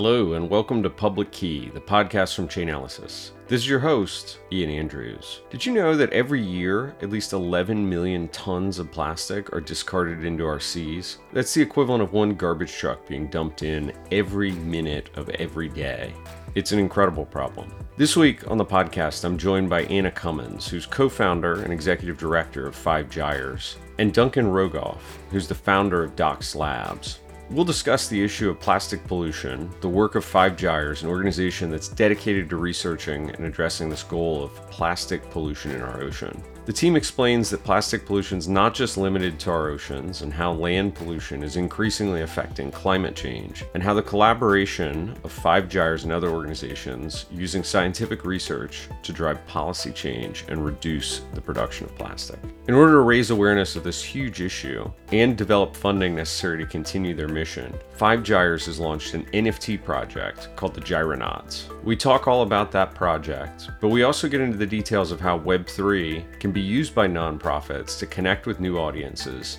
Hello, and welcome to Public Key, the podcast from Chainalysis. This is your host, Ian Andrews. Did you know that every year, at least 11 million tons of plastic are discarded into our seas? That's the equivalent of one garbage truck being dumped in every minute of every day. It's an incredible problem. This week on the podcast, I'm joined by Anna Cummins, who's co founder and executive director of Five Gyres, and Duncan Rogoff, who's the founder of DOXXED Labs. We'll discuss the issue of plastic pollution, the work of Five Gyres, an organization that's dedicated to researching and addressing this goal of plastic pollution in our ocean. The team explains that plastic pollution is not just limited to our oceans and how land pollution is increasingly affecting climate change, and how the collaboration of Five Gyres and other organizations using scientific research to drive policy change and reduce the production of plastic. In order to raise awareness of this huge issue and develop funding necessary to continue their mission, Five Gyres has launched an NFT project called the Gyrenauts. We talk all about that project, but we also get into the details of how Web3 can be used by nonprofits to connect with new audiences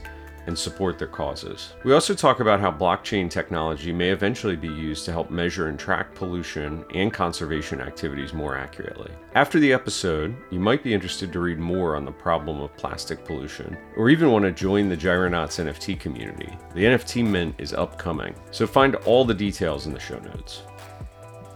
and support their causes. We also talk about how blockchain technology may eventually be used to help measure and track pollution and conservation activities more accurately. After the episode, you might be interested to read more on the problem of plastic pollution, or even want to join the Gyrenauts NFT community. The NFT mint is upcoming, so find all the details in the show notes.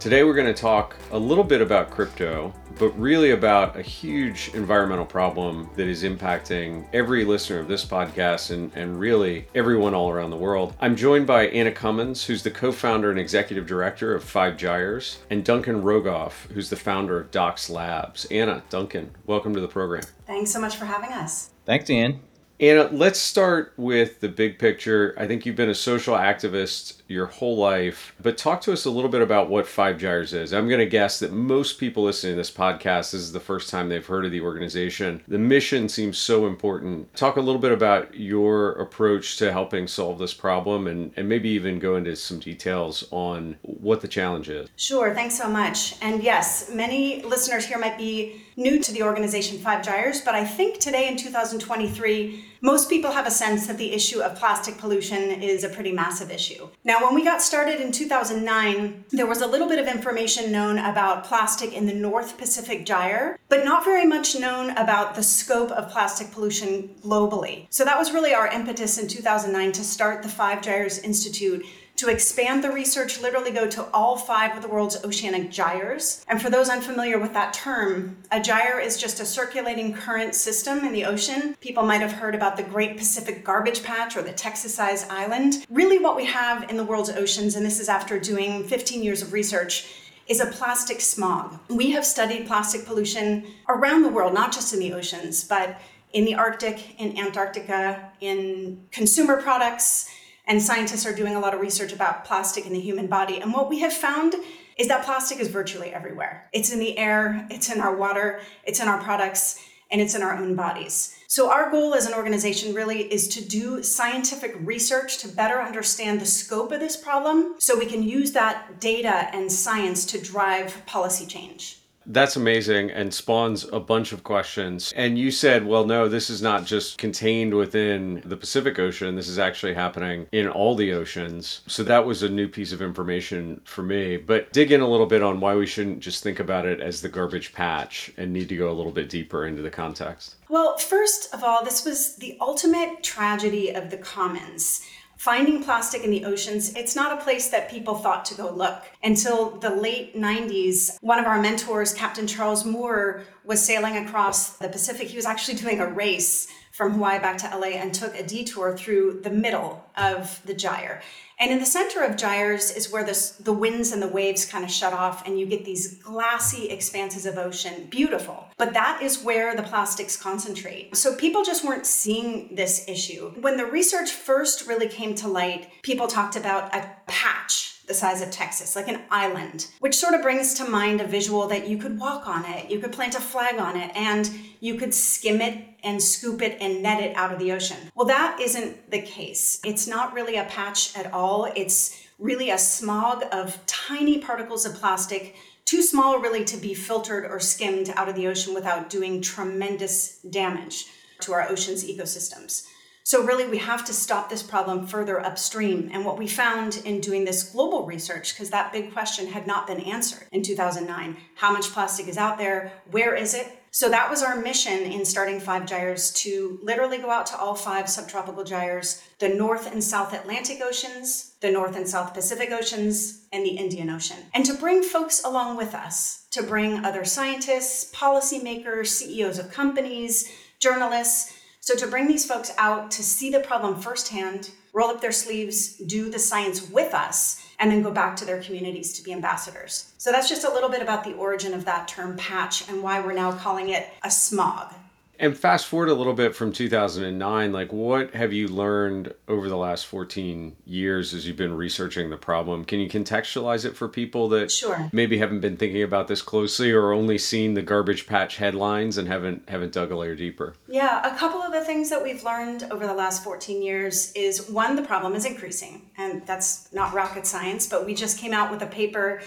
Today, we're going to talk a little bit about crypto, but really about a huge environmental problem that is impacting every listener of this podcast and, and really everyone all around the world. I'm joined by Anna Cummins, who's the co founder and executive director of Five Gyres, and Duncan Rogoff, who's the founder of DOXXED Labs. Anna, Duncan, welcome to the program. Thanks so much for having us. Thanks, Ian. Anna, uh, let's start with the big picture. I think you've been a social activist your whole life, but talk to us a little bit about what Five Gyres is. I'm going to guess that most people listening to this podcast, this is the first time they've heard of the organization. The mission seems so important. Talk a little bit about your approach to helping solve this problem and, and maybe even go into some details on what the challenge is. Sure, thanks so much. And yes, many listeners here might be new to the organization Five Gyres, but I think today in 2023, most people have a sense that the issue of plastic pollution is a pretty massive issue. Now, when we got started in 2009, there was a little bit of information known about plastic in the North Pacific Gyre, but not very much known about the scope of plastic pollution globally. So that was really our impetus in 2009 to start the Five Gyres Institute to expand the research, literally go to all five of the world's oceanic gyres. And for those unfamiliar with that term, a gyre is just a circulating current system in the ocean. People might have heard about the Great Pacific Garbage Patch or the Texas sized island. Really, what we have in the world's oceans, and this is after doing 15 years of research, is a plastic smog. We have studied plastic pollution around the world, not just in the oceans, but in the Arctic, in Antarctica, in consumer products and scientists are doing a lot of research about plastic in the human body. And what we have found is that plastic is virtually everywhere. It's in the air, it's in our water, it's in our products, and it's in our own bodies. So, our goal as an organization really is to do scientific research to better understand the scope of this problem so we can use that data and science to drive policy change. That's amazing and spawns a bunch of questions. And you said, well, no, this is not just contained within the Pacific Ocean. This is actually happening in all the oceans. So that was a new piece of information for me. But dig in a little bit on why we shouldn't just think about it as the garbage patch and need to go a little bit deeper into the context. Well, first of all, this was the ultimate tragedy of the commons finding plastic in the oceans, it's not a place that people thought to go look. Until the late 90s, one of our mentors, Captain Charles Moore, was sailing across the Pacific. He was actually doing a race from Hawaii back to LA and took a detour through the middle of the gyre. And in the center of gyres is where this, the winds and the waves kind of shut off, and you get these glassy expanses of ocean. Beautiful. But that is where the plastics concentrate. So people just weren't seeing this issue. When the research first really came to light, people talked about a patch the size of Texas, like an island, which sort of brings to mind a visual that you could walk on it, you could plant a flag on it, and you could skim it and scoop it and net it out of the ocean. Well, that isn't the case. It's not really a patch at all. It's really a smog of tiny particles of plastic, too small really to be filtered or skimmed out of the ocean without doing tremendous damage to our ocean's ecosystems. So, really, we have to stop this problem further upstream. And what we found in doing this global research, because that big question had not been answered in 2009 how much plastic is out there? Where is it? So, that was our mission in starting Five Gyres to literally go out to all five subtropical gyres, the North and South Atlantic Oceans, the North and South Pacific Oceans, and the Indian Ocean, and to bring folks along with us, to bring other scientists, policymakers, CEOs of companies, journalists so to bring these folks out to see the problem firsthand, roll up their sleeves, do the science with us, and then go back to their communities to be ambassadors. So that's just a little bit about the origin of that term patch and why we're now calling it a smog. And fast forward a little bit from 2009, like what have you learned over the last 14 years as you've been researching the problem? Can you contextualize it for people that sure. maybe haven't been thinking about this closely or only seen the garbage patch headlines and haven't haven't dug a layer deeper? Yeah, a couple of the things that we've learned over the last 14 years is one, the problem is increasing, and that's not rocket science, but we just came out with a paper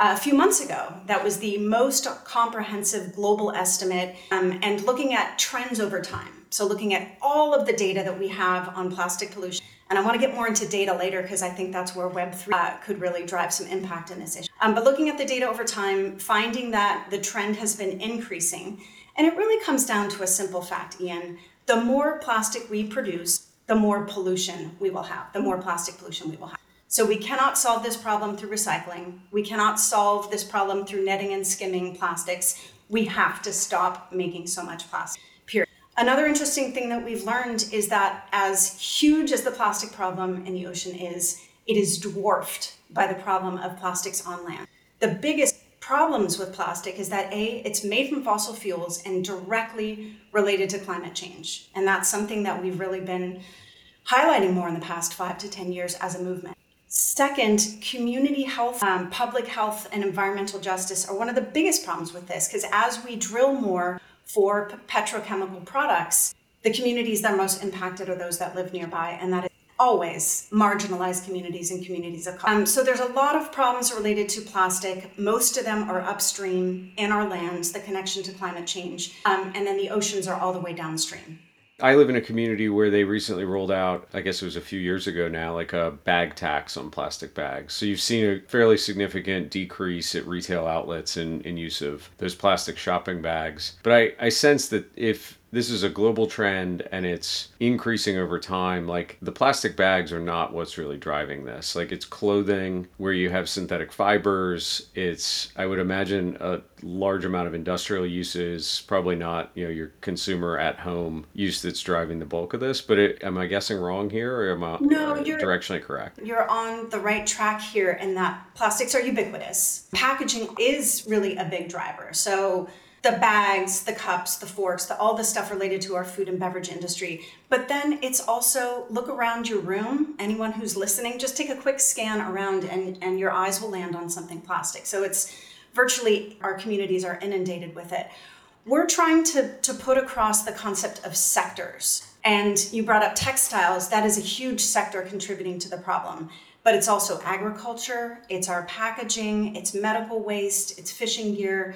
a few months ago that was the most comprehensive global estimate um, and looking at trends over time. So, looking at all of the data that we have on plastic pollution. And I want to get more into data later because I think that's where Web3 uh, could really drive some impact in this issue. Um, but looking at the data over time, finding that the trend has been increasing. And it really comes down to a simple fact, Ian. The more plastic we produce, the more pollution we will have, the more plastic pollution we will have. So we cannot solve this problem through recycling. We cannot solve this problem through netting and skimming plastics. We have to stop making so much plastic. Period. Another interesting thing that we've learned is that as huge as the plastic problem in the ocean is, it is dwarfed by the problem of plastics on land. The biggest problems with plastic is that A, it's made from fossil fuels and directly related to climate change. And that's something that we've really been highlighting more in the past five to 10 years as a movement. Second, community health, um, public health, and environmental justice are one of the biggest problems with this because as we drill more for petrochemical products, the communities that are most impacted are those that live nearby, and that is always marginalized communities and communities of color. Um, so there's a lot of problems related to plastic. Most of them are upstream in our lands, the connection to climate change, um, and then the oceans are all the way downstream. I live in a community where they recently rolled out, I guess it was a few years ago now, like a bag tax on plastic bags. So you've seen a fairly significant decrease at retail outlets in, in use of those plastic shopping bags. But I, I sense that if this is a global trend and it's increasing over time. Like the plastic bags are not what's really driving this. Like it's clothing where you have synthetic fibers. It's, I would imagine, a large amount of industrial uses, probably not, you know, your consumer at home use that's driving the bulk of this. But it, am I guessing wrong here or am I no, uh, you're, directionally correct? You're on the right track here in that plastics are ubiquitous. Packaging is really a big driver. So, the bags, the cups, the forks, the, all the stuff related to our food and beverage industry. But then it's also look around your room. Anyone who's listening, just take a quick scan around and, and your eyes will land on something plastic. So it's virtually our communities are inundated with it. We're trying to, to put across the concept of sectors. And you brought up textiles, that is a huge sector contributing to the problem but it's also agriculture, it's our packaging, it's medical waste, it's fishing gear.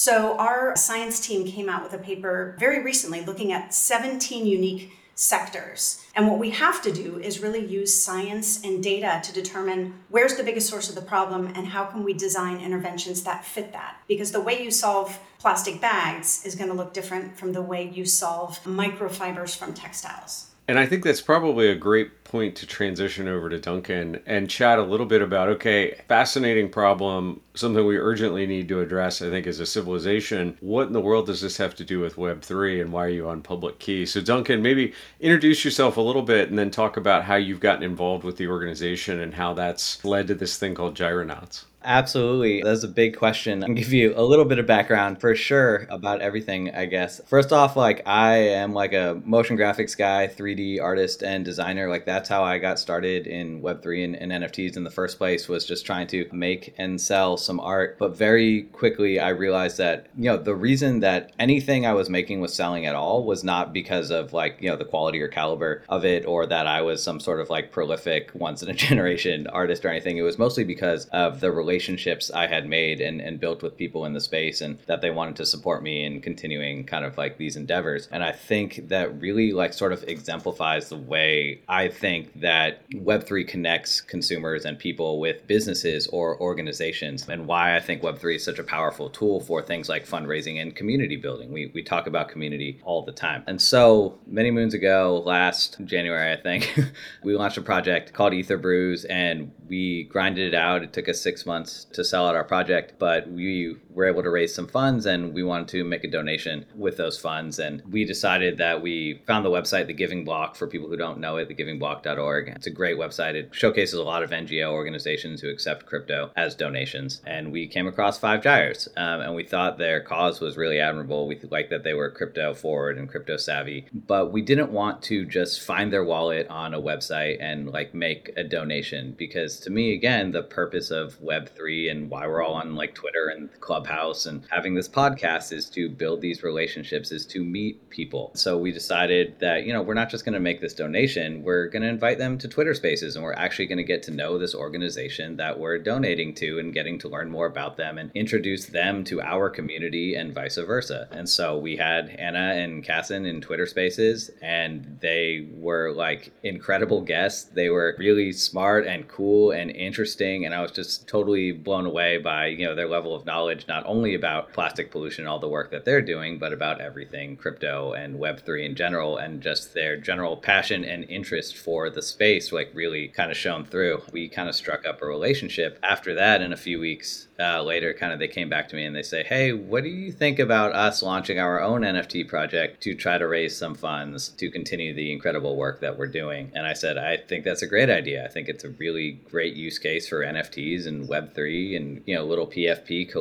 So, our science team came out with a paper very recently looking at 17 unique sectors. And what we have to do is really use science and data to determine where's the biggest source of the problem and how can we design interventions that fit that. Because the way you solve plastic bags is going to look different from the way you solve microfibers from textiles. And I think that's probably a great point to transition over to Duncan and chat a little bit about okay, fascinating problem, something we urgently need to address, I think, as a civilization. What in the world does this have to do with Web3 and why are you on public key? So, Duncan, maybe introduce yourself a little bit and then talk about how you've gotten involved with the organization and how that's led to this thing called Gyrenauts. Absolutely. That's a big question. I'll give you a little bit of background for sure about everything, I guess. First off, like I am like a motion graphics guy, 3D artist and designer. Like that's how I got started in Web3 and, and NFTs in the first place was just trying to make and sell some art. But very quickly I realized that, you know, the reason that anything I was making was selling at all was not because of like, you know, the quality or caliber of it or that I was some sort of like prolific once in a generation artist or anything. It was mostly because of the relationship relationships I had made and, and built with people in the space and that they wanted to support me in continuing kind of like these endeavors. And I think that really like sort of exemplifies the way I think that Web3 connects consumers and people with businesses or organizations and why I think Web3 is such a powerful tool for things like fundraising and community building. We, we talk about community all the time. And so many moons ago, last January, I think, we launched a project called Ether Brews and we grinded it out. It took us six months to sell out our project, but we were able to raise some funds and we wanted to make a donation with those funds. And we decided that we found the website, The Giving Block, for people who don't know it, thegivingblock.org. It's a great website. It showcases a lot of NGO organizations who accept crypto as donations. And we came across Five Gyres um, and we thought their cause was really admirable. We liked that they were crypto forward and crypto savvy, but we didn't want to just find their wallet on a website and like make a donation because to me, again, the purpose of Web3 and why we're all on like Twitter and Clubhouse and having this podcast is to build these relationships, is to meet people. So we decided that, you know, we're not just going to make this donation, we're going to invite them to Twitter spaces and we're actually going to get to know this organization that we're donating to and getting to learn more about them and introduce them to our community and vice versa. And so we had Anna and Casson in Twitter spaces and they were like incredible guests. They were really smart and cool and interesting. And I was just totally blown away by, you know, their level of knowledge, not only about plastic pollution and all the work that they're doing, but about everything crypto and Web3 in general, and just their general passion and interest for the space, like really kind of shone through. We kind of struck up a relationship after that in a few weeks uh, later, kind of they came back to me and they say, Hey, what do you think about us launching our own NFT project to try to raise some funds to continue the incredible work that we're doing? And I said, I think that's a great idea. I think it's a really great use case for NFTs and Web3 and, you know, little PFP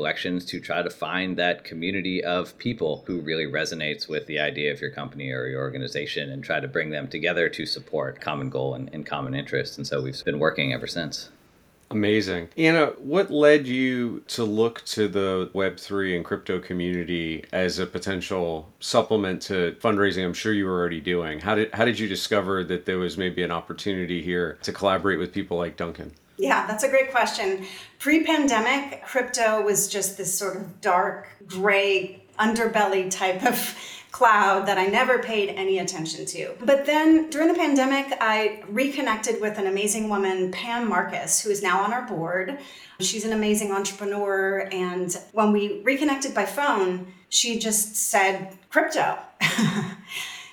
to try to find that community of people who really resonates with the idea of your company or your organization and try to bring them together to support common goal and, and common interest. And so we've been working ever since. Amazing. Anna, what led you to look to the Web3 and crypto community as a potential supplement to fundraising I'm sure you were already doing? How did, how did you discover that there was maybe an opportunity here to collaborate with people like Duncan? Yeah, that's a great question. Pre pandemic, crypto was just this sort of dark, gray underbelly type of cloud that I never paid any attention to. But then during the pandemic, I reconnected with an amazing woman, Pam Marcus, who is now on our board. She's an amazing entrepreneur. And when we reconnected by phone, she just said, crypto.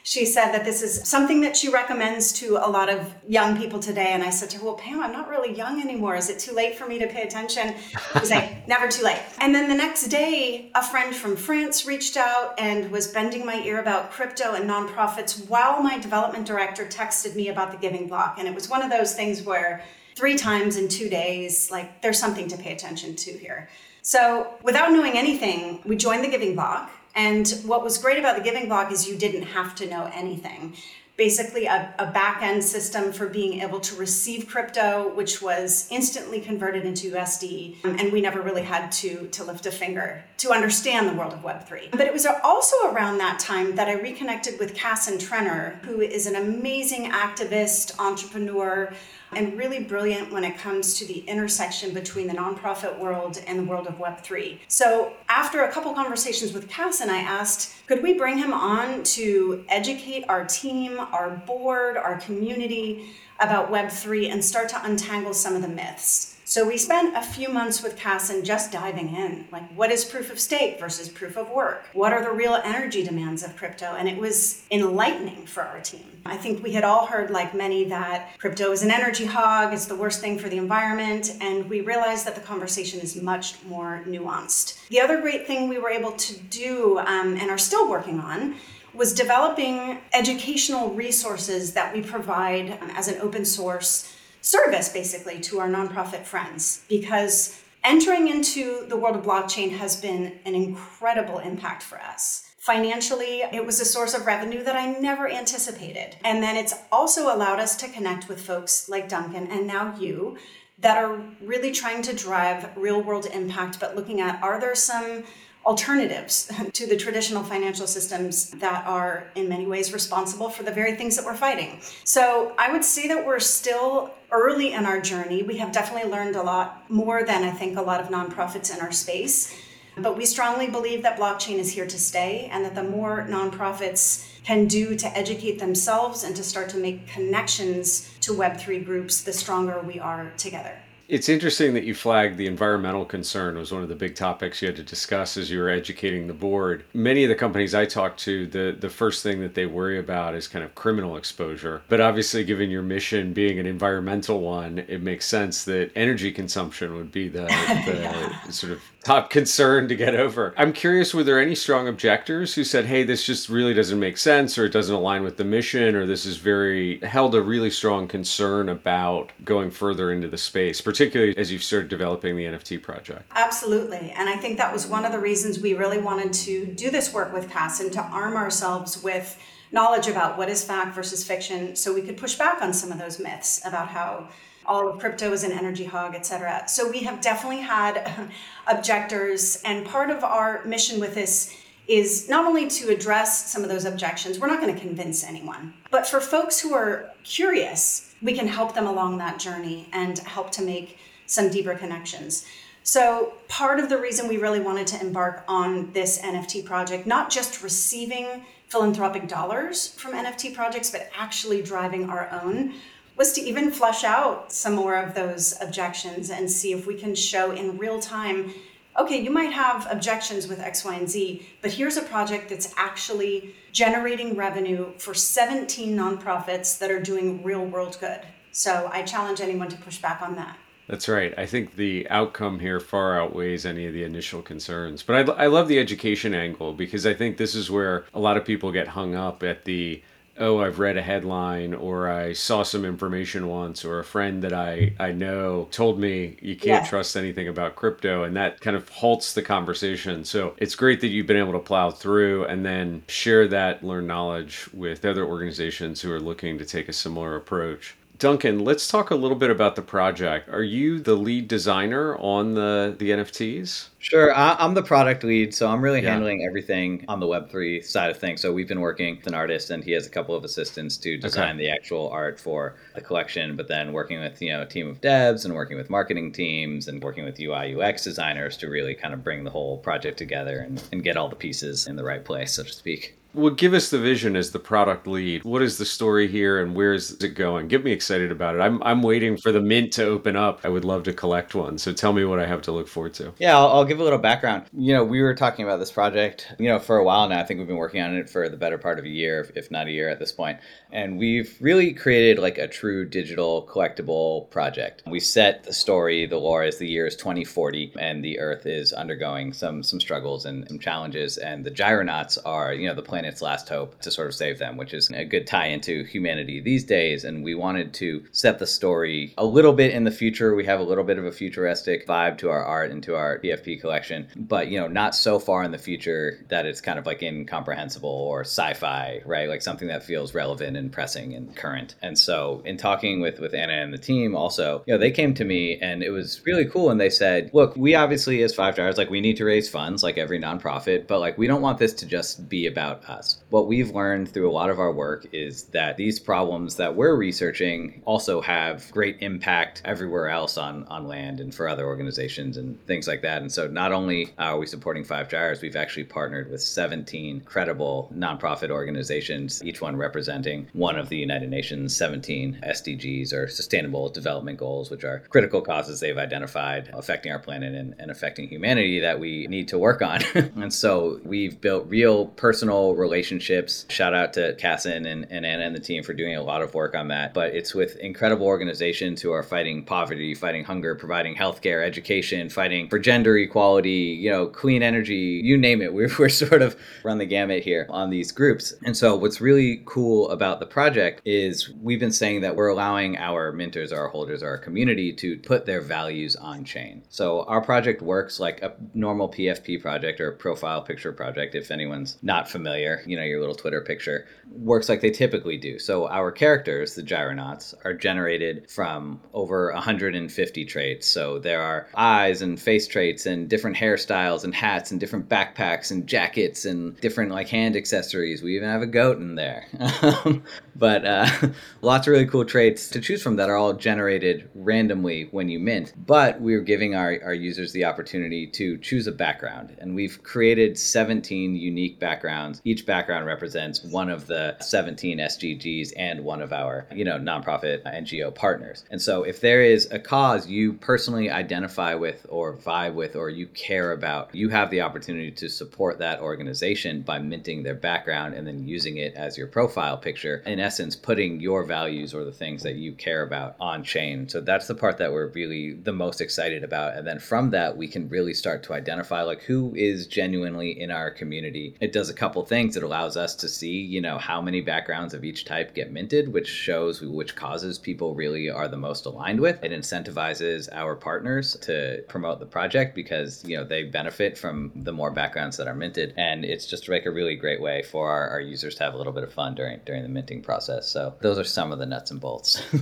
she said that this is something that she recommends to a lot of young people today. And I said to her, Well, Pam, I'm not really young anymore. Is it too late for me to pay attention? She's like, Never too late. And then the next day, a friend from France reached out and was bending my ear about crypto and nonprofits while my development director texted me about the Giving Block. And it was one of those things where three times in two days, like, there's something to pay attention to here. So, without knowing anything, we joined the Giving Block and what was great about the Giving Block is you didn't have to know anything. Basically, a, a back end system for being able to receive crypto, which was instantly converted into USD. And we never really had to, to lift a finger to understand the world of Web3. But it was also around that time that I reconnected with Casson Trenner, who is an amazing activist, entrepreneur, and really brilliant when it comes to the intersection between the nonprofit world and the world of Web3. So, after a couple conversations with Casson, I asked, could we bring him on to educate our team, our board, our community about Web3 and start to untangle some of the myths? So we spent a few months with Casson just diving in. Like, what is proof of stake versus proof of work? What are the real energy demands of crypto? And it was enlightening for our team. I think we had all heard, like many, that crypto is an energy hog, it's the worst thing for the environment, and we realized that the conversation is much more nuanced. The other great thing we were able to do um, and are still working on was developing educational resources that we provide um, as an open source service basically to our nonprofit friends because entering into the world of blockchain has been an incredible impact for us. Financially, it was a source of revenue that I never anticipated. And then it's also allowed us to connect with folks like Duncan and now you that are really trying to drive real world impact, but looking at are there some alternatives to the traditional financial systems that are in many ways responsible for the very things that we're fighting. So I would say that we're still early in our journey. We have definitely learned a lot more than I think a lot of nonprofits in our space. But we strongly believe that blockchain is here to stay and that the more nonprofits can do to educate themselves and to start to make connections to Web3 groups, the stronger we are together. It's interesting that you flagged the environmental concern was one of the big topics you had to discuss as you were educating the board. Many of the companies I talk to, the, the first thing that they worry about is kind of criminal exposure. But obviously, given your mission being an environmental one, it makes sense that energy consumption would be the, the yeah. sort of top concern to get over. I'm curious, were there any strong objectors who said, hey, this just really doesn't make sense or it doesn't align with the mission or this is very, held a really strong concern about going further into the space, particularly as you've started developing the NFT project? Absolutely. And I think that was one of the reasons we really wanted to do this work with Cass and to arm ourselves with knowledge about what is fact versus fiction so we could push back on some of those myths about how all of crypto is an energy hog, et cetera. So we have definitely had objectors, and part of our mission with this is not only to address some of those objections, we're not going to convince anyone, but for folks who are curious, we can help them along that journey and help to make some deeper connections. So, part of the reason we really wanted to embark on this NFT project, not just receiving philanthropic dollars from NFT projects, but actually driving our own, was to even flush out some more of those objections and see if we can show in real time okay, you might have objections with X, Y, and Z, but here's a project that's actually generating revenue for 17 nonprofits that are doing real world good. So I challenge anyone to push back on that. That's right. I think the outcome here far outweighs any of the initial concerns. But I, I love the education angle because I think this is where a lot of people get hung up at the oh, I've read a headline or I saw some information once or a friend that I, I know told me you can't yeah. trust anything about crypto. And that kind of halts the conversation. So it's great that you've been able to plow through and then share that learned knowledge with other organizations who are looking to take a similar approach. Duncan, let's talk a little bit about the project. Are you the lead designer on the, the NFTs? Sure. I, am the product lead, so I'm really yeah. handling everything on the Web3 side of things. So we've been working with an artist, and he has a couple of assistants to design okay. the actual art for the collection, but then working with, you know, a team of devs and working with marketing teams and working with UI UX designers to really kind of bring the whole project together and, and get all the pieces in the right place, so to speak. Well, give us the vision as the product lead. What is the story here and where is it going? Get me excited about it. I'm, I'm waiting for the mint to open up. I would love to collect one. So tell me what I have to look forward to. Yeah, I'll, I'll give a little background. You know, we were talking about this project, you know, for a while now. I think we've been working on it for the better part of a year, if not a year at this point. And we've really created like a true digital collectible project. We set the story, the lore is the year is 2040 and the earth is undergoing some some struggles and some challenges. And the gyrenauts are, you know, the planet planet's last hope to sort of save them, which is a good tie into humanity these days. And we wanted to set the story a little bit in the future. We have a little bit of a futuristic vibe to our art and to our PFP collection, but you know, not so far in the future that it's kind of like incomprehensible or sci-fi, right? Like something that feels relevant and pressing and current. And so in talking with with Anna and the team also, you know, they came to me and it was really cool and they said, "Look, we obviously as Five Gyres like we need to raise funds like every nonprofit, but like we don't want this to just be about What we've learned through a lot of our work is that these problems that we're researching also have great impact everywhere else on, on land and for other organizations and things like that. And so not only are we supporting Five Gyres, we've actually partnered with 17 credible nonprofit organizations, each one representing one of the United Nations 17 SDGs or Sustainable Development Goals, which are critical causes they've identified affecting our planet and, and affecting humanity that we need to work on. and so we've built real personal relationships. Shout out to Casson and, and Anna and the team for doing a lot of work on that. But it's with incredible organizations who are fighting poverty, fighting hunger, providing healthcare, education, fighting for gender equality, you know, clean energy, you name it. We're, we're sort of run the gamut here on these groups. And so what's really cool about the project is we've been saying that we're allowing our mentors, our holders, our community to put their values on chain. So our project works like a normal PFP project or profile picture project, if anyone's not familiar you know, your little Twitter picture, works like they typically do. So our characters, the Gyrenauts, are generated from over 150 traits. So there are eyes and face traits and different hairstyles and hats and different backpacks and jackets and different like hand accessories. We even have a goat in there. Um, but uh, lots of really cool traits to choose from that are all generated randomly when you mint. But we're giving our, our users the opportunity to choose a background. And we've created 17 unique backgrounds. Each background represents one of the 17 SDGs and one of our, you know, nonprofit NGO partners. And so if there is a cause you personally identify with or vibe with or you care about, you have the opportunity to support that organization by minting their background and then using it as your profile picture. Essence, putting your values or the things that you care about on chain. So that's the part that we're really the most excited about. And then from that, we can really start to identify like who is genuinely in our community. It does a couple things. It allows us to see, you know, how many backgrounds of each type get minted, which shows which causes people really are the most aligned with. It incentivizes our partners to promote the project because, you know, they benefit from the more backgrounds that are minted. And it's just like a really great way for our, our users to have a little bit of fun during during the minting process. So those are some of the nuts and bolts.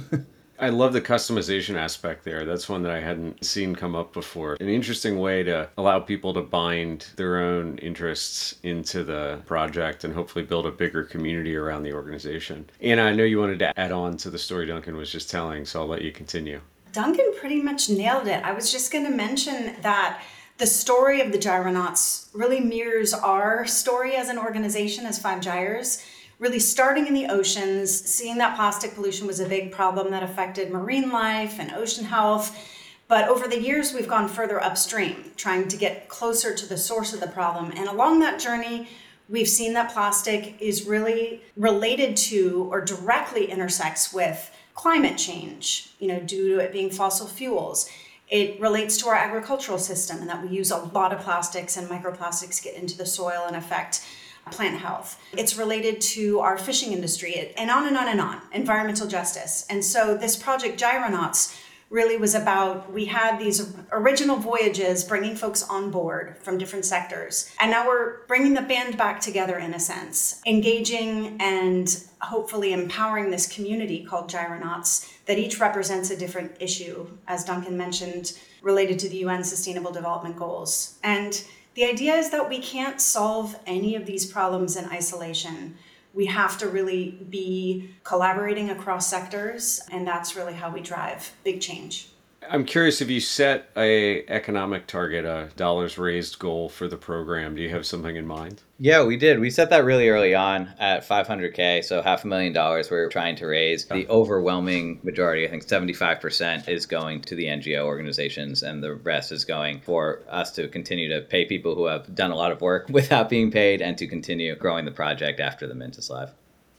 I love the customization aspect there. That's one that I hadn't seen come up before. An interesting way to allow people to bind their own interests into the project and hopefully build a bigger community around the organization. And I know you wanted to add on to the story Duncan was just telling, so I'll let you continue. Duncan pretty much nailed it. I was just going to mention that the story of the Gyrenauts really mirrors our story as an organization, as Five Gyres really starting in the oceans, seeing that plastic pollution was a big problem that affected marine life and ocean health. But over the years, we've gone further upstream, trying to get closer to the source of the problem. And along that journey, we've seen that plastic is really related to or directly intersects with climate change, you know, due to it being fossil fuels. It relates to our agricultural system and that we use a lot of plastics and microplastics get into the soil and affect plant health. It's related to our fishing industry and on and on and on, environmental justice. And so this project, Gyrenauts, really was about we had these original voyages bringing folks on board from different sectors and now we're bringing the band back together in a sense engaging and hopefully empowering this community called gyrenauts that each represents a different issue as duncan mentioned related to the un sustainable development goals and the idea is that we can't solve any of these problems in isolation. We have to really be collaborating across sectors, and that's really how we drive big change. I'm curious if you set a economic target, a dollars raised goal for the program. Do you have something in mind? Yeah, we did. We set that really early on at 500k, so half a million dollars we're trying to raise. The overwhelming majority, I think 75% is going to the NGO organizations and the rest is going for us to continue to pay people who have done a lot of work without being paid and to continue growing the project after the mint is live.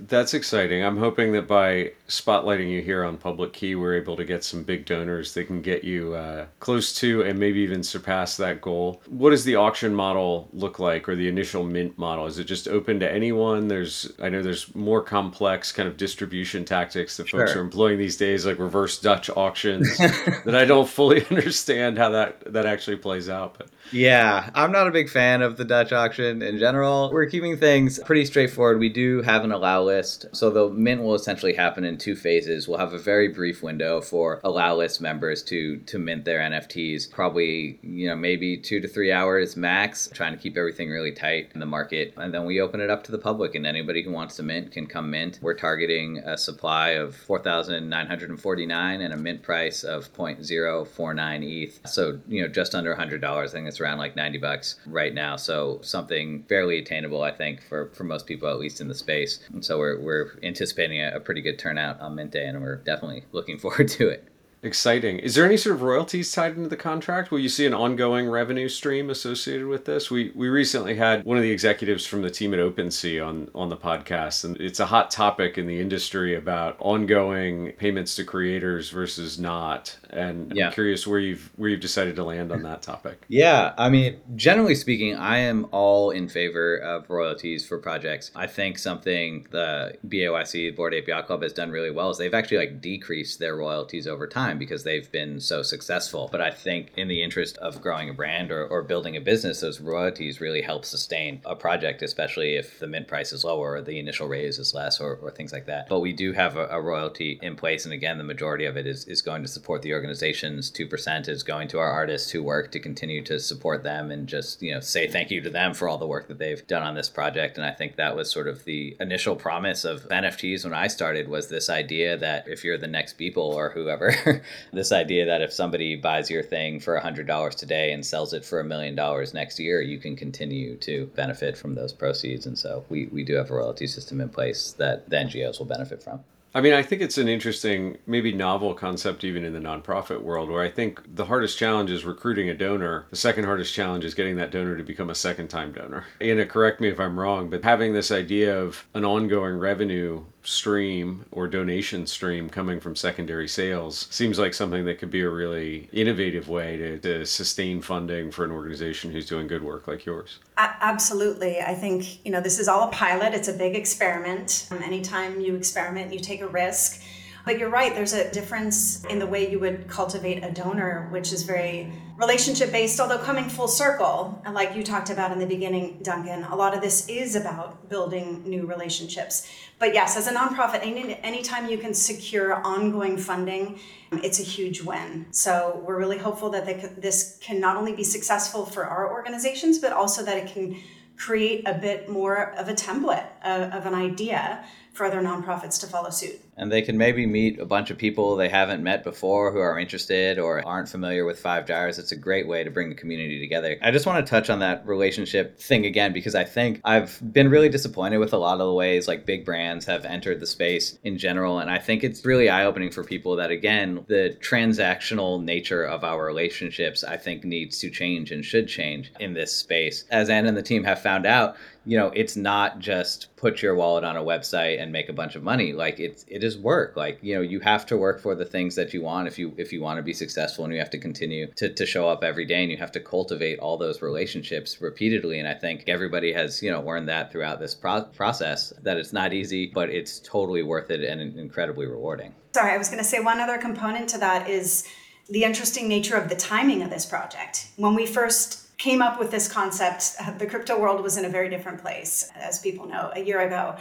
That's exciting. I'm hoping that by spotlighting you here on Public Key, we're able to get some big donors that can get you uh, close to and maybe even surpass that goal. What does the auction model look like, or the initial mint model? Is it just open to anyone? There's, I know there's more complex kind of distribution tactics that folks sure. are employing these days, like reverse Dutch auctions, that I don't fully understand how that that actually plays out. But yeah, I'm not a big fan of the Dutch auction in general. We're keeping things pretty straightforward. We do have an allow list. So the mint will essentially happen in two phases. We'll have a very brief window for allow list members to to mint their NFTs. Probably, you know, maybe 2 to 3 hours max, trying to keep everything really tight in the market. And then we open it up to the public and anybody who wants to mint can come mint. We're targeting a supply of 4,949 and a mint price of 0.049 ETH. So, you know, just under $100. I think it's around like 90 bucks right now. So something fairly attainable, I think, for, for most people, at least in the space. And so we're, we're anticipating a, a pretty good turnout on Mint Day, and we're definitely looking forward to it. Exciting. Is there any sort of royalties tied into the contract? Will you see an ongoing revenue stream associated with this? We we recently had one of the executives from the team at OpenSea on on the podcast, and it's a hot topic in the industry about ongoing payments to creators versus not. And yeah. I'm curious where you've where you've decided to land on that topic. Yeah, I mean, generally speaking, I am all in favor of royalties for projects. I think something the BAYC Board Yacht Club has done really well is they've actually like decreased their royalties over time time because they've been so successful. But I think in the interest of growing a brand or, or building a business, those royalties really help sustain a project, especially if the mint price is lower or the initial raise is less or, or things like that. But we do have a, a royalty in place. And again, the majority of it is, is going to support the organizations. 2% is going to our artists who work to continue to support them and just, you know, say thank you to them for all the work that they've done on this project. And I think that was sort of the initial promise of NFTs when I started was this idea that if you're the next Beeple or whoever, this idea that if somebody buys your thing for $100 today and sells it for a million dollars next year, you can continue to benefit from those proceeds. And so we, we do have a royalty system in place that the NGOs will benefit from. I mean, I think it's an interesting, maybe novel concept even in the nonprofit world, where I think the hardest challenge is recruiting a donor. The second hardest challenge is getting that donor to become a second time donor. And correct me if I'm wrong, but having this idea of an ongoing revenue stream or donation stream coming from secondary sales seems like something that could be a really innovative way to, to sustain funding for an organization who's doing good work like yours. absolutely. I think, you know, this is all a pilot, it's a big experiment. Anytime you experiment, you take a risk. But you're right, there's a difference in the way you would cultivate a donor, which is very relationship based, although coming full circle, like you talked about in the beginning, Duncan, a lot of this is about building new relationships. But yes, as a nonprofit, any, anytime you can secure ongoing funding, it's a huge win. So we're really hopeful that this can not only be successful for our organizations, but also that it can create a bit more of a template of, of an idea for other nonprofits to follow suit and they can maybe meet a bunch of people they haven't met before who are interested or aren't familiar with Five Gyres. It's a great way to bring the community together. I just want to touch on that relationship thing again because I think I've been really disappointed with a lot of the ways like big brands have entered the space in general. And I think it's really eye opening for people that, again, the transactional nature of our relationships, I think, needs to change and should change in this space. As Anne and the team have found out, you know, it's not just put your wallet on a website and make a bunch of money. Like it's it is work. Like, you know, you have to work for the things that you want if you if you want to be successful and you have to continue to, to show up every day and you have to cultivate all those relationships repeatedly. And I think everybody has, you know, learned that throughout this pro- process that it's not easy, but it's totally worth it and incredibly rewarding. Sorry, I was going to say one other component to that is the interesting nature of the timing of this project. When we first came up with this concept, uh, the crypto world was in a very different place, as people know, a year ago.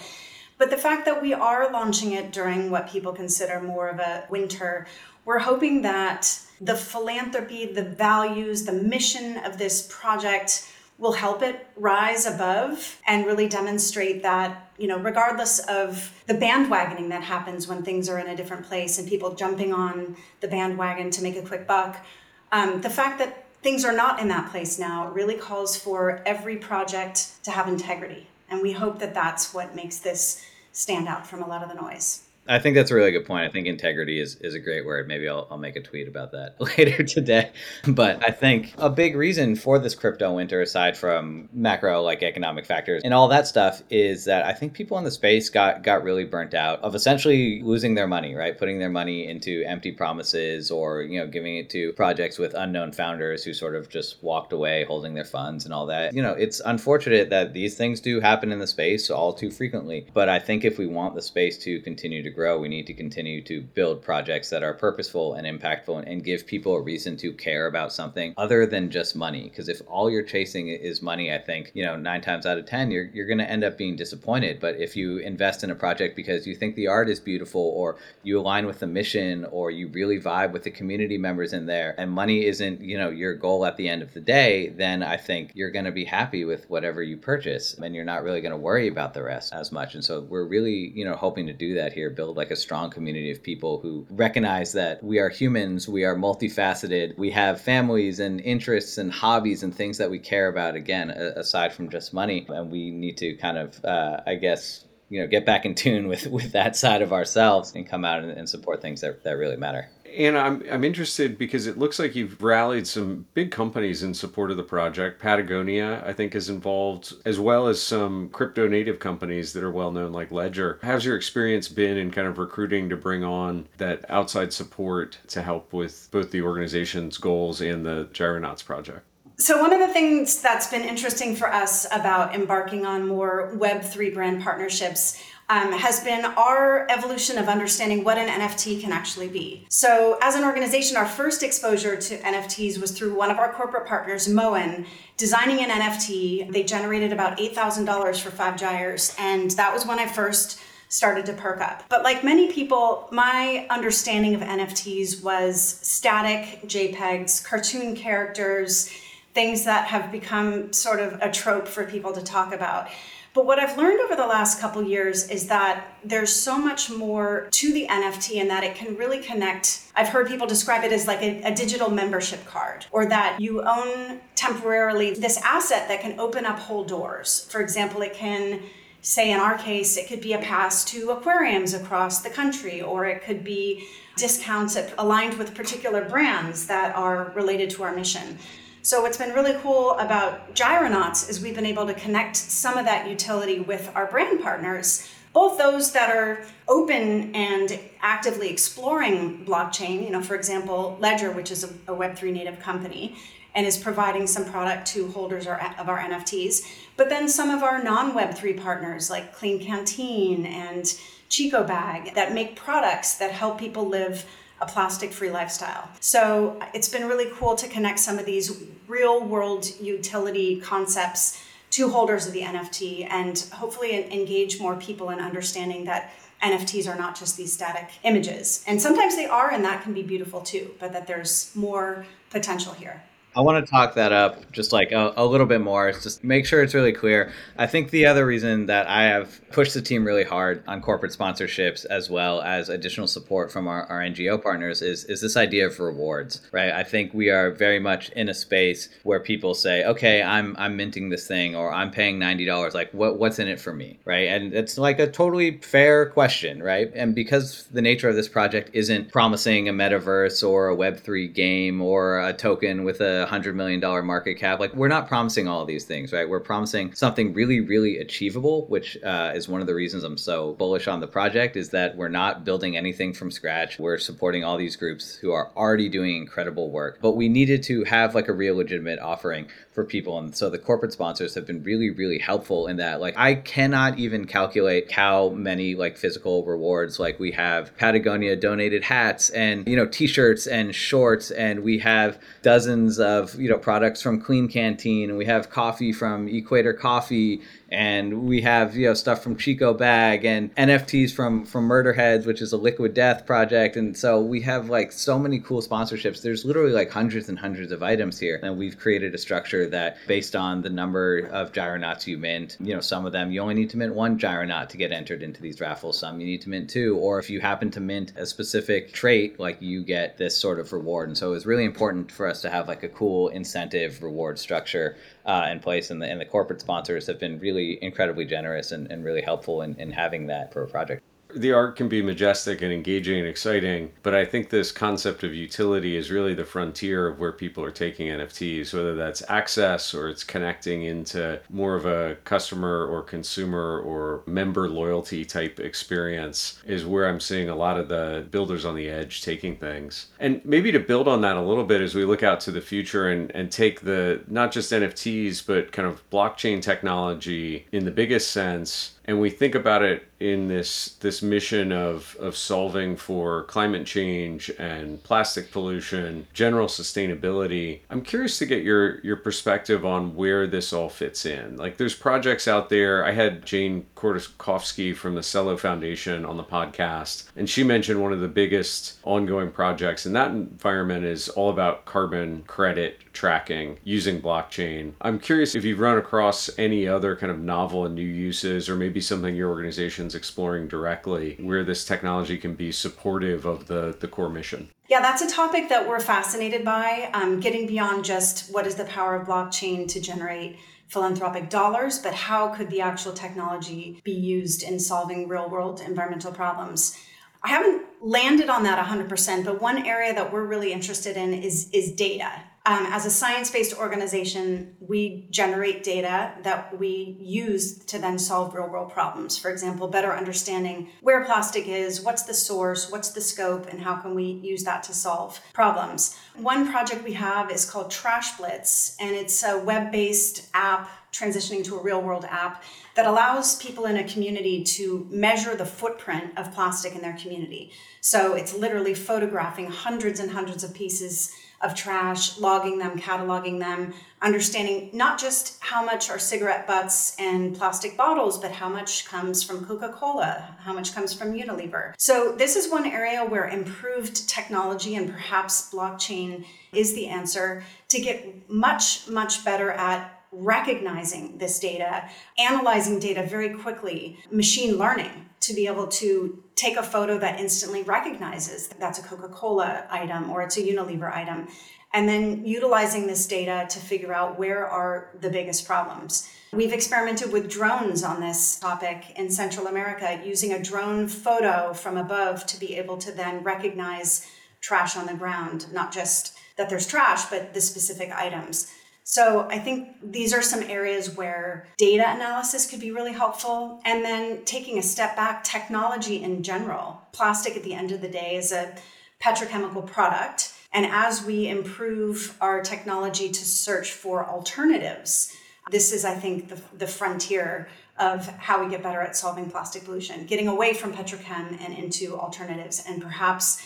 But the fact that we are launching it during what people consider more of a winter, we're hoping that the philanthropy, the values, the mission of this project will help it rise above and really demonstrate that you know regardless of the bandwagoning that happens when things are in a different place and people jumping on the bandwagon to make a quick buck um, the fact that things are not in that place now really calls for every project to have integrity. And we hope that that's what makes this stand out from a lot of the noise. I think that's a really good point. I think integrity is, is a great word. Maybe I'll, I'll make a tweet about that later today. But I think a big reason for this crypto winter, aside from macro like economic factors and all that stuff, is that I think people in the space got got really burnt out of essentially losing their money, right? Putting their money into empty promises or you know giving it to projects with unknown founders who sort of just walked away holding their funds and all that. You know, it's unfortunate that these things do happen in the space all too frequently. But I think if we want the space to continue to grow, we need to continue to build projects that are purposeful and impactful and give people a reason to care about something other than just money. Because if all you're chasing is money, I think, you know, nine times out of 10, you're, you're going to end up being disappointed. But if you invest in a project because you think the art is beautiful or you align with the mission or you really vibe with the community members in there and money isn't, you know, your goal at the end of the day, then I think you're going to be happy with whatever you purchase and you're not really going to worry about the rest as much. And so we're really, you know, hoping to do that here, build like a strong community of people who recognize that we are humans, we are multifaceted, we have families and interests and hobbies and things that we care about, again, aside from just money. And we need to kind of, uh, I guess, you know, get back in tune with, with that side of ourselves and come out and, and support things that, that really matter. And I'm I'm interested because it looks like you've rallied some big companies in support of the project. Patagonia, I think, is involved, as well as some crypto native companies that are well known, like Ledger. How's your experience been in kind of recruiting to bring on that outside support to help with both the organization's goals and the Gyrenauts project? So, one of the things that's been interesting for us about embarking on more Web3 brand partnerships um, has been our evolution of understanding what an NFT can actually be. So, as an organization, our first exposure to NFTs was through one of our corporate partners, Moen, designing an NFT. They generated about $8,000 for Five Gyres, and that was when I first started to perk up. But like many people, my understanding of NFTs was static JPEGs, cartoon characters, things that have become sort of a trope for people to talk about. But what I've learned over the last couple years is that there's so much more to the NFT and that it can really connect. I've heard people describe it as like a, a, digital membership card, or that you own temporarily this asset that can open up whole doors. For example, it can say in our case, it could be a pass to aquariums across the country, or it could be discounts aligned with particular brands that are related to our mission. So what's been really cool about Gyrenauts is we've been able to connect some of that utility with our brand partners, both those that are open and actively exploring blockchain, you know, for example, Ledger, which is a, a Web3 native company, and is providing some product to holders of our NFTs. But then some of our non Web3 partners like Klean Kanteen and ChicoBag that make products that help people live a plastic free lifestyle. So it's been really cool to connect some of these real world utility concepts to holders of the NFT and hopefully engage more people in understanding that NFTs are not just these static images. And sometimes they are, and that can be beautiful too, but that there's more potential here. I want to talk that up just like a, a, little bit more. It's just make sure it's really clear. I think the other reason that I have pushed the team really hard on corporate sponsorships as well as additional support from our, our NGO partners is, is this idea of rewards, right? I think we are very much in a space where people say, okay, I'm, I'm minting this thing or I'm paying $90. Like what, what's in it for me, right? And it's like a totally fair question, right? And because the nature of this project isn't promising a metaverse or a Web3 game or a token with a hundred million dollar market cap. Like we're not promising all of these things, right? We're promising something really, really achievable, which uh, is one of the reasons I'm so bullish on the project. Is that we're not building anything from scratch. We're supporting all these groups who are already doing incredible work, but we needed to have like a real legitimate offering for people, and so the corporate sponsors have been really, really helpful in that. Like I cannot even calculate how many like physical rewards like we have Patagonia donated hats and you know t-shirts and shorts and we have dozens of you know products from Klean Kanteen, and we have coffee from Equator Coffee, and we have you know stuff from ChicoBag and NFTs from from Murderheads, which is a liquid death project, and so we have like so many cool sponsorships. There's literally like hundreds and hundreds of items here, and we've created a structure that based on the number of gyrenauts you mint, you know some of them you only need to mint one gyrenaut to get entered into these raffles. Some you need to mint two, or if you happen to mint a specific trait, like you get this sort of reward. And so it was really important for us to have like a cool incentive reward structure uh, in place, and the, and the corporate sponsors have been really incredibly generous and, and really helpful in, in having that for a project the art can be majestic and engaging and exciting, but I think this concept of utility is really the frontier of where people are taking NFTs, whether that's access or it's connecting into more of a customer or consumer or member loyalty type experience, is where I'm seeing a lot of the builders on the edge taking things. And maybe to build on that a little bit as we look out to the future and, and take the not just NFTs, but kind of blockchain technology in the biggest sense and we think about it in this this mission of of solving for climate change and plastic pollution, general sustainability. I'm curious to get your your perspective on where this all fits in. Like there's projects out there. I had Jane Kordakovsky from the Celo Foundation on the podcast, and she mentioned one of the biggest ongoing projects in that environment is all about carbon credit tracking using blockchain. I'm curious if you've run across any other kind of novel and new uses or maybe something your organization's exploring directly where this technology can be supportive of the, the core mission. Yeah, that's a topic that we're fascinated by, um, getting beyond just what is the power of blockchain to generate philanthropic dollars, but how could the actual technology be used in solving real world environmental problems? I haven't landed on that 100%, but one area that we're really interested in is, is data Um, as a science based organization, we generate data that we use to then solve real world problems. For example, better understanding where plastic is, what's the source, what's the scope, and how can we use that to solve problems. One project we have is called Trash Blitz, and it's a web based app transitioning to a real world app that allows people in a community to measure the footprint of plastic in their community. So it's literally photographing hundreds and hundreds of pieces of trash, logging them, cataloging them, understanding not just how much are cigarette butts and plastic bottles, but how much comes from Coca Cola, how much comes from Unilever. So, this is one area where improved technology and perhaps blockchain is the answer to get much, much better at recognizing this data, analyzing data very quickly, machine learning to be able to take a photo that instantly recognizes that that's a Coca Cola item or it's a Unilever item, and then utilizing this data to figure out where are the biggest problems. We've experimented with drones on this topic in Central America, using a drone photo from above to be able to then recognize trash on the ground, not just that there's trash, but the specific items. So I think these are some areas where data analysis could be really helpful. And then taking a step back, technology in general. Plastic at the end of the day is a petrochemical product. And as we improve our technology to search for alternatives, this is, I think, the, the frontier of how we get better at solving plastic pollution, getting away from petrochem and into alternatives. And perhaps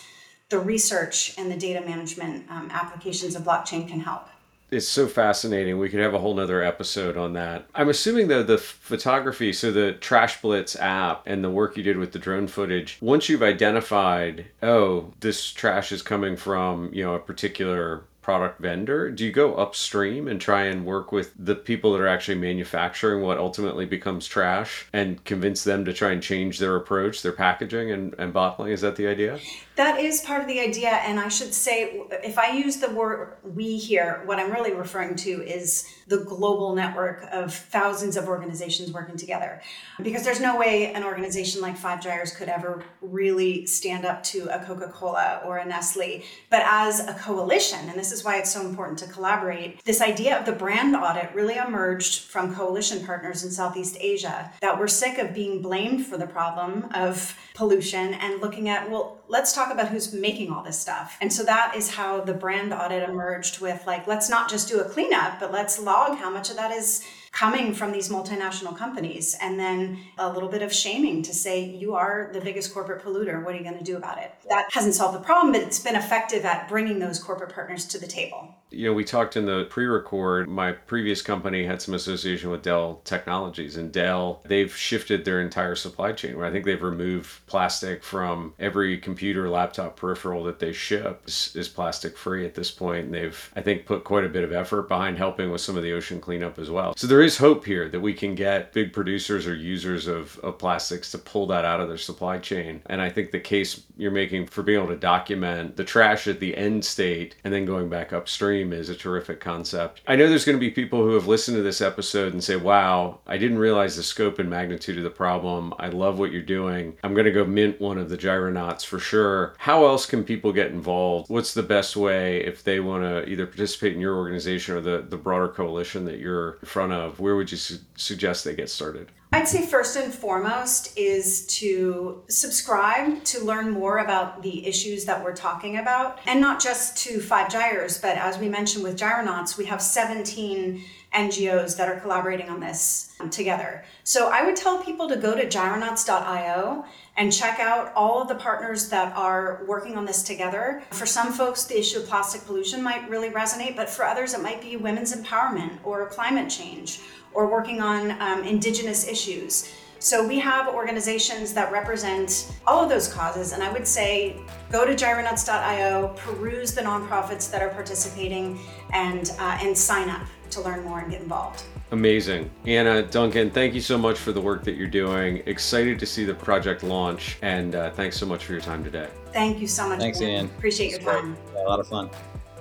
the research and the data management um, applications of blockchain can help it's so fascinating. We could have a whole nother episode on that. I'm assuming though the photography, so the Trash Blitz app and the work you did with the drone footage, once you've identified, oh, this trash is coming from, you know, a particular product vendor? Do you go upstream and try and work with the people that are actually manufacturing what ultimately becomes trash and convince them to try and change their approach, their packaging and, and bottling? Is that the idea? That is part of the idea. And I should say, if I use the word we here, what I'm really referring to is the global network of thousands of organizations working together. Because there's no way an organization like Five Gyres could ever really stand up to a Coca Cola or a Nestle. But as a coalition, and this is why it's so important to collaborate, this idea of the brand audit really emerged from coalition partners in Southeast Asia that were sick of being blamed for the problem of pollution and looking at, well, let's talk about who's making all this stuff. And so that is how the brand audit emerged with like, let's not just do a cleanup, but let's log how much of that is coming from these multinational companies and then a little bit of shaming to say you are the biggest corporate polluter. What are you going to do about it? That hasn't solved the problem but it's been effective at bringing those corporate partners to the table. You know we talked in the pre-record my previous company had some association with dell technologies and dell they've shifted their entire supply chain where i think they've removed plastic from every computer laptop peripheral that they ship is, is plastic free at this point and they've i think put quite a bit of effort behind helping with some of the ocean cleanup as well. So there is hope here that we can get big producers or users of, of plastics to pull that out of their supply chain. And I think the case you're making for being able to document the trash at the end state and then going back upstream is a terrific concept. I know there's going to be people who have listened to this episode and say, wow, I didn't realize the scope and magnitude of the problem. I love what you're doing. I'm going to go mint one of the gyrenauts for sure. How else can people get involved? What's the best way if they want to either participate in your organization or the, the broader coalition that you're in front of? where would you su- suggest they get started? I'd say first and foremost is to subscribe to learn more about the issues that we're talking about, and not just to Five Gyres, but as we mentioned with Gyrenauts, we have 17 NGOs that are collaborating on this um, together. So I would tell people to go to gyrenauts.io and check out all of the partners that are working on this together. For some folks, the issue of plastic pollution might really resonate, but for others, it might be women's empowerment or climate change or working on um, indigenous issues. So we have organizations that represent all of those causes, and I would say go to gyrenauts.io, peruse the nonprofits that are participating, and uh, and sign up to learn more and get involved. Amazing. Anna, Duncan, thank you so much for the work that you're doing. Excited to see the project launch, and uh, thanks so much for your time today. Thank you so much. Thanks, Ian. Appreciate your time. a lot of fun.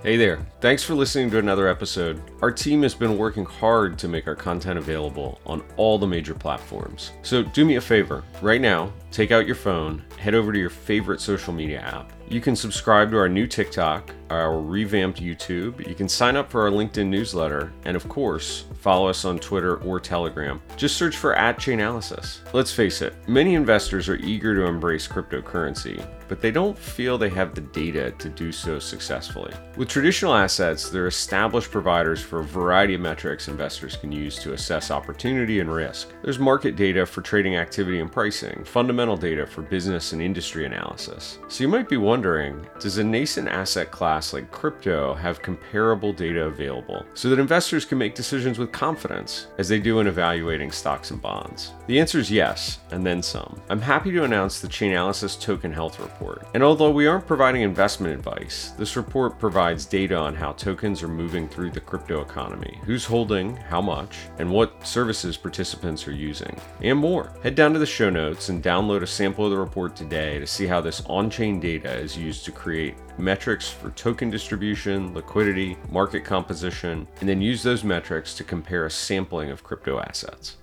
Hey there. Thanks for listening to another episode. Our team has been working hard to make our content available on all the major platforms. So do me a favor. Right now, take out your phone, head over to your favorite social media app You can subscribe to our new TikTok, our revamped YouTube. You can sign up for our LinkedIn newsletter, and of course, follow us on Twitter or Telegram. Just search for at Chainalysis. Let's face it, many investors are eager to embrace cryptocurrency, but they don't feel they have the data to do so successfully. With traditional assets, there are established providers for a variety of metrics investors can use to assess opportunity and risk. There's market data for trading activity and pricing, fundamental data for business and industry analysis. So you might be wondering does a nascent asset class like crypto have comparable data available so that investors can make decisions with confidence as they do in evaluating stocks and bonds? The answer is yes, and then some. I'm happy to announce the Chainalysis Token Health Report. And although we aren't providing investment advice, this report provides data on how tokens are moving through the crypto economy, who's holding, how much, and what services participants are using, and more. Head down to the show notes and download a sample of the report today to see how this on chain data is used to create metrics for token distribution, liquidity, market composition, and then use those metrics to compare a sampling of crypto assets.